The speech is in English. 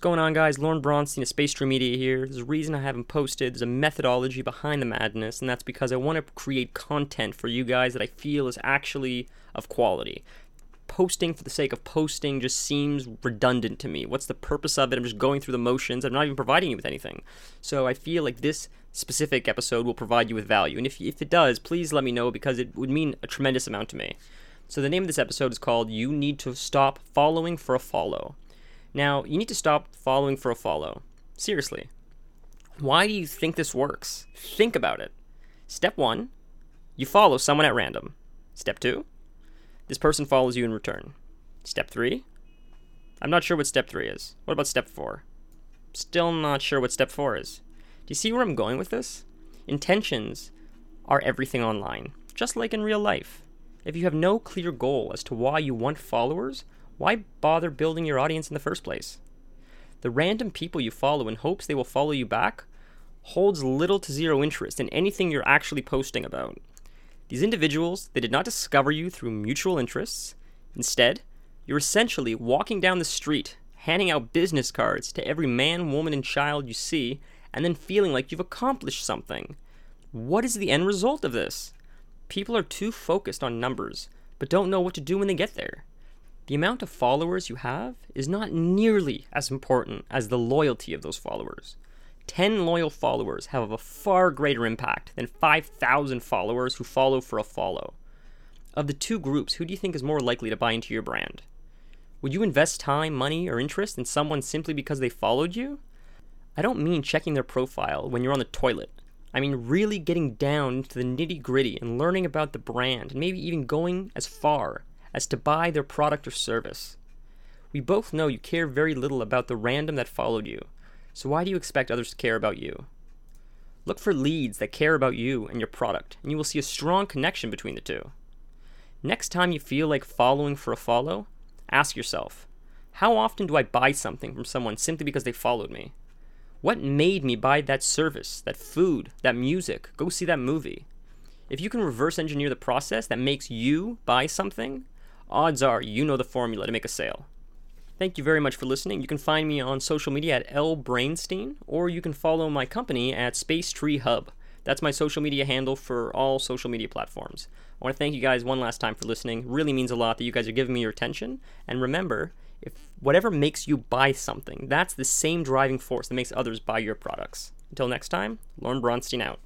What's going on, guys? Lorne Bronstein of Space Tree Media here. There's a reason I haven't posted. There's a methodology behind the madness, and that's because I want to create content for you guys that I feel is actually of quality. Posting for the sake of posting just seems redundant to me. What's the purpose of it? I'm just going through the motions. I'm not even providing you with anything. So I feel like this specific episode will provide you with value. And if, if it does, please let me know because it would mean a tremendous amount to me. So the name of this episode is called You Need to Stop Following for a Follow. Now, you need to stop following for a follow. Seriously. Why do you think this works? Think about it. Step one, you follow someone at random. Step two, this person follows you in return. Step three, I'm not sure what step three is. What about step four? Still not sure what step four is. Do you see where I'm going with this? Intentions are everything online, just like in real life. If you have no clear goal as to why you want followers, why bother building your audience in the first place? The random people you follow in hopes they will follow you back holds little to zero interest in anything you're actually posting about. These individuals, they did not discover you through mutual interests. Instead, you're essentially walking down the street, handing out business cards to every man, woman, and child you see, and then feeling like you've accomplished something. What is the end result of this? People are too focused on numbers, but don't know what to do when they get there the amount of followers you have is not nearly as important as the loyalty of those followers. 10 loyal followers have a far greater impact than 5,000 followers who follow for a follow. Of the two groups, who do you think is more likely to buy into your brand? Would you invest time, money, or interest in someone simply because they followed you? I don't mean checking their profile when you're on the toilet. I mean really getting down to the nitty gritty and learning about the brand, and maybe even going as far as to buy their product or service. We both know you care very little about the random that followed you, so why do you expect others to care about you? Look for leads that care about you and your product, and you will see a strong connection between the two. Next time you feel like following for a follow, ask yourself How often do I buy something from someone simply because they followed me? What made me buy that service, that food, that music, go see that movie? If you can reverse engineer the process that makes you buy something, odds are you know the formula to make a sale. Thank you very much for listening. You can find me on social media at L Brainstein, or you can follow my company at Space Tree Hub. That's my social media handle for all social media platforms. I want to thank you guys one last time for listening. It really means a lot that you guys are giving me your attention. And remember, if whatever makes you buy something, that's the same driving force that makes others buy your products. Until next time, Lorne Bronstein out.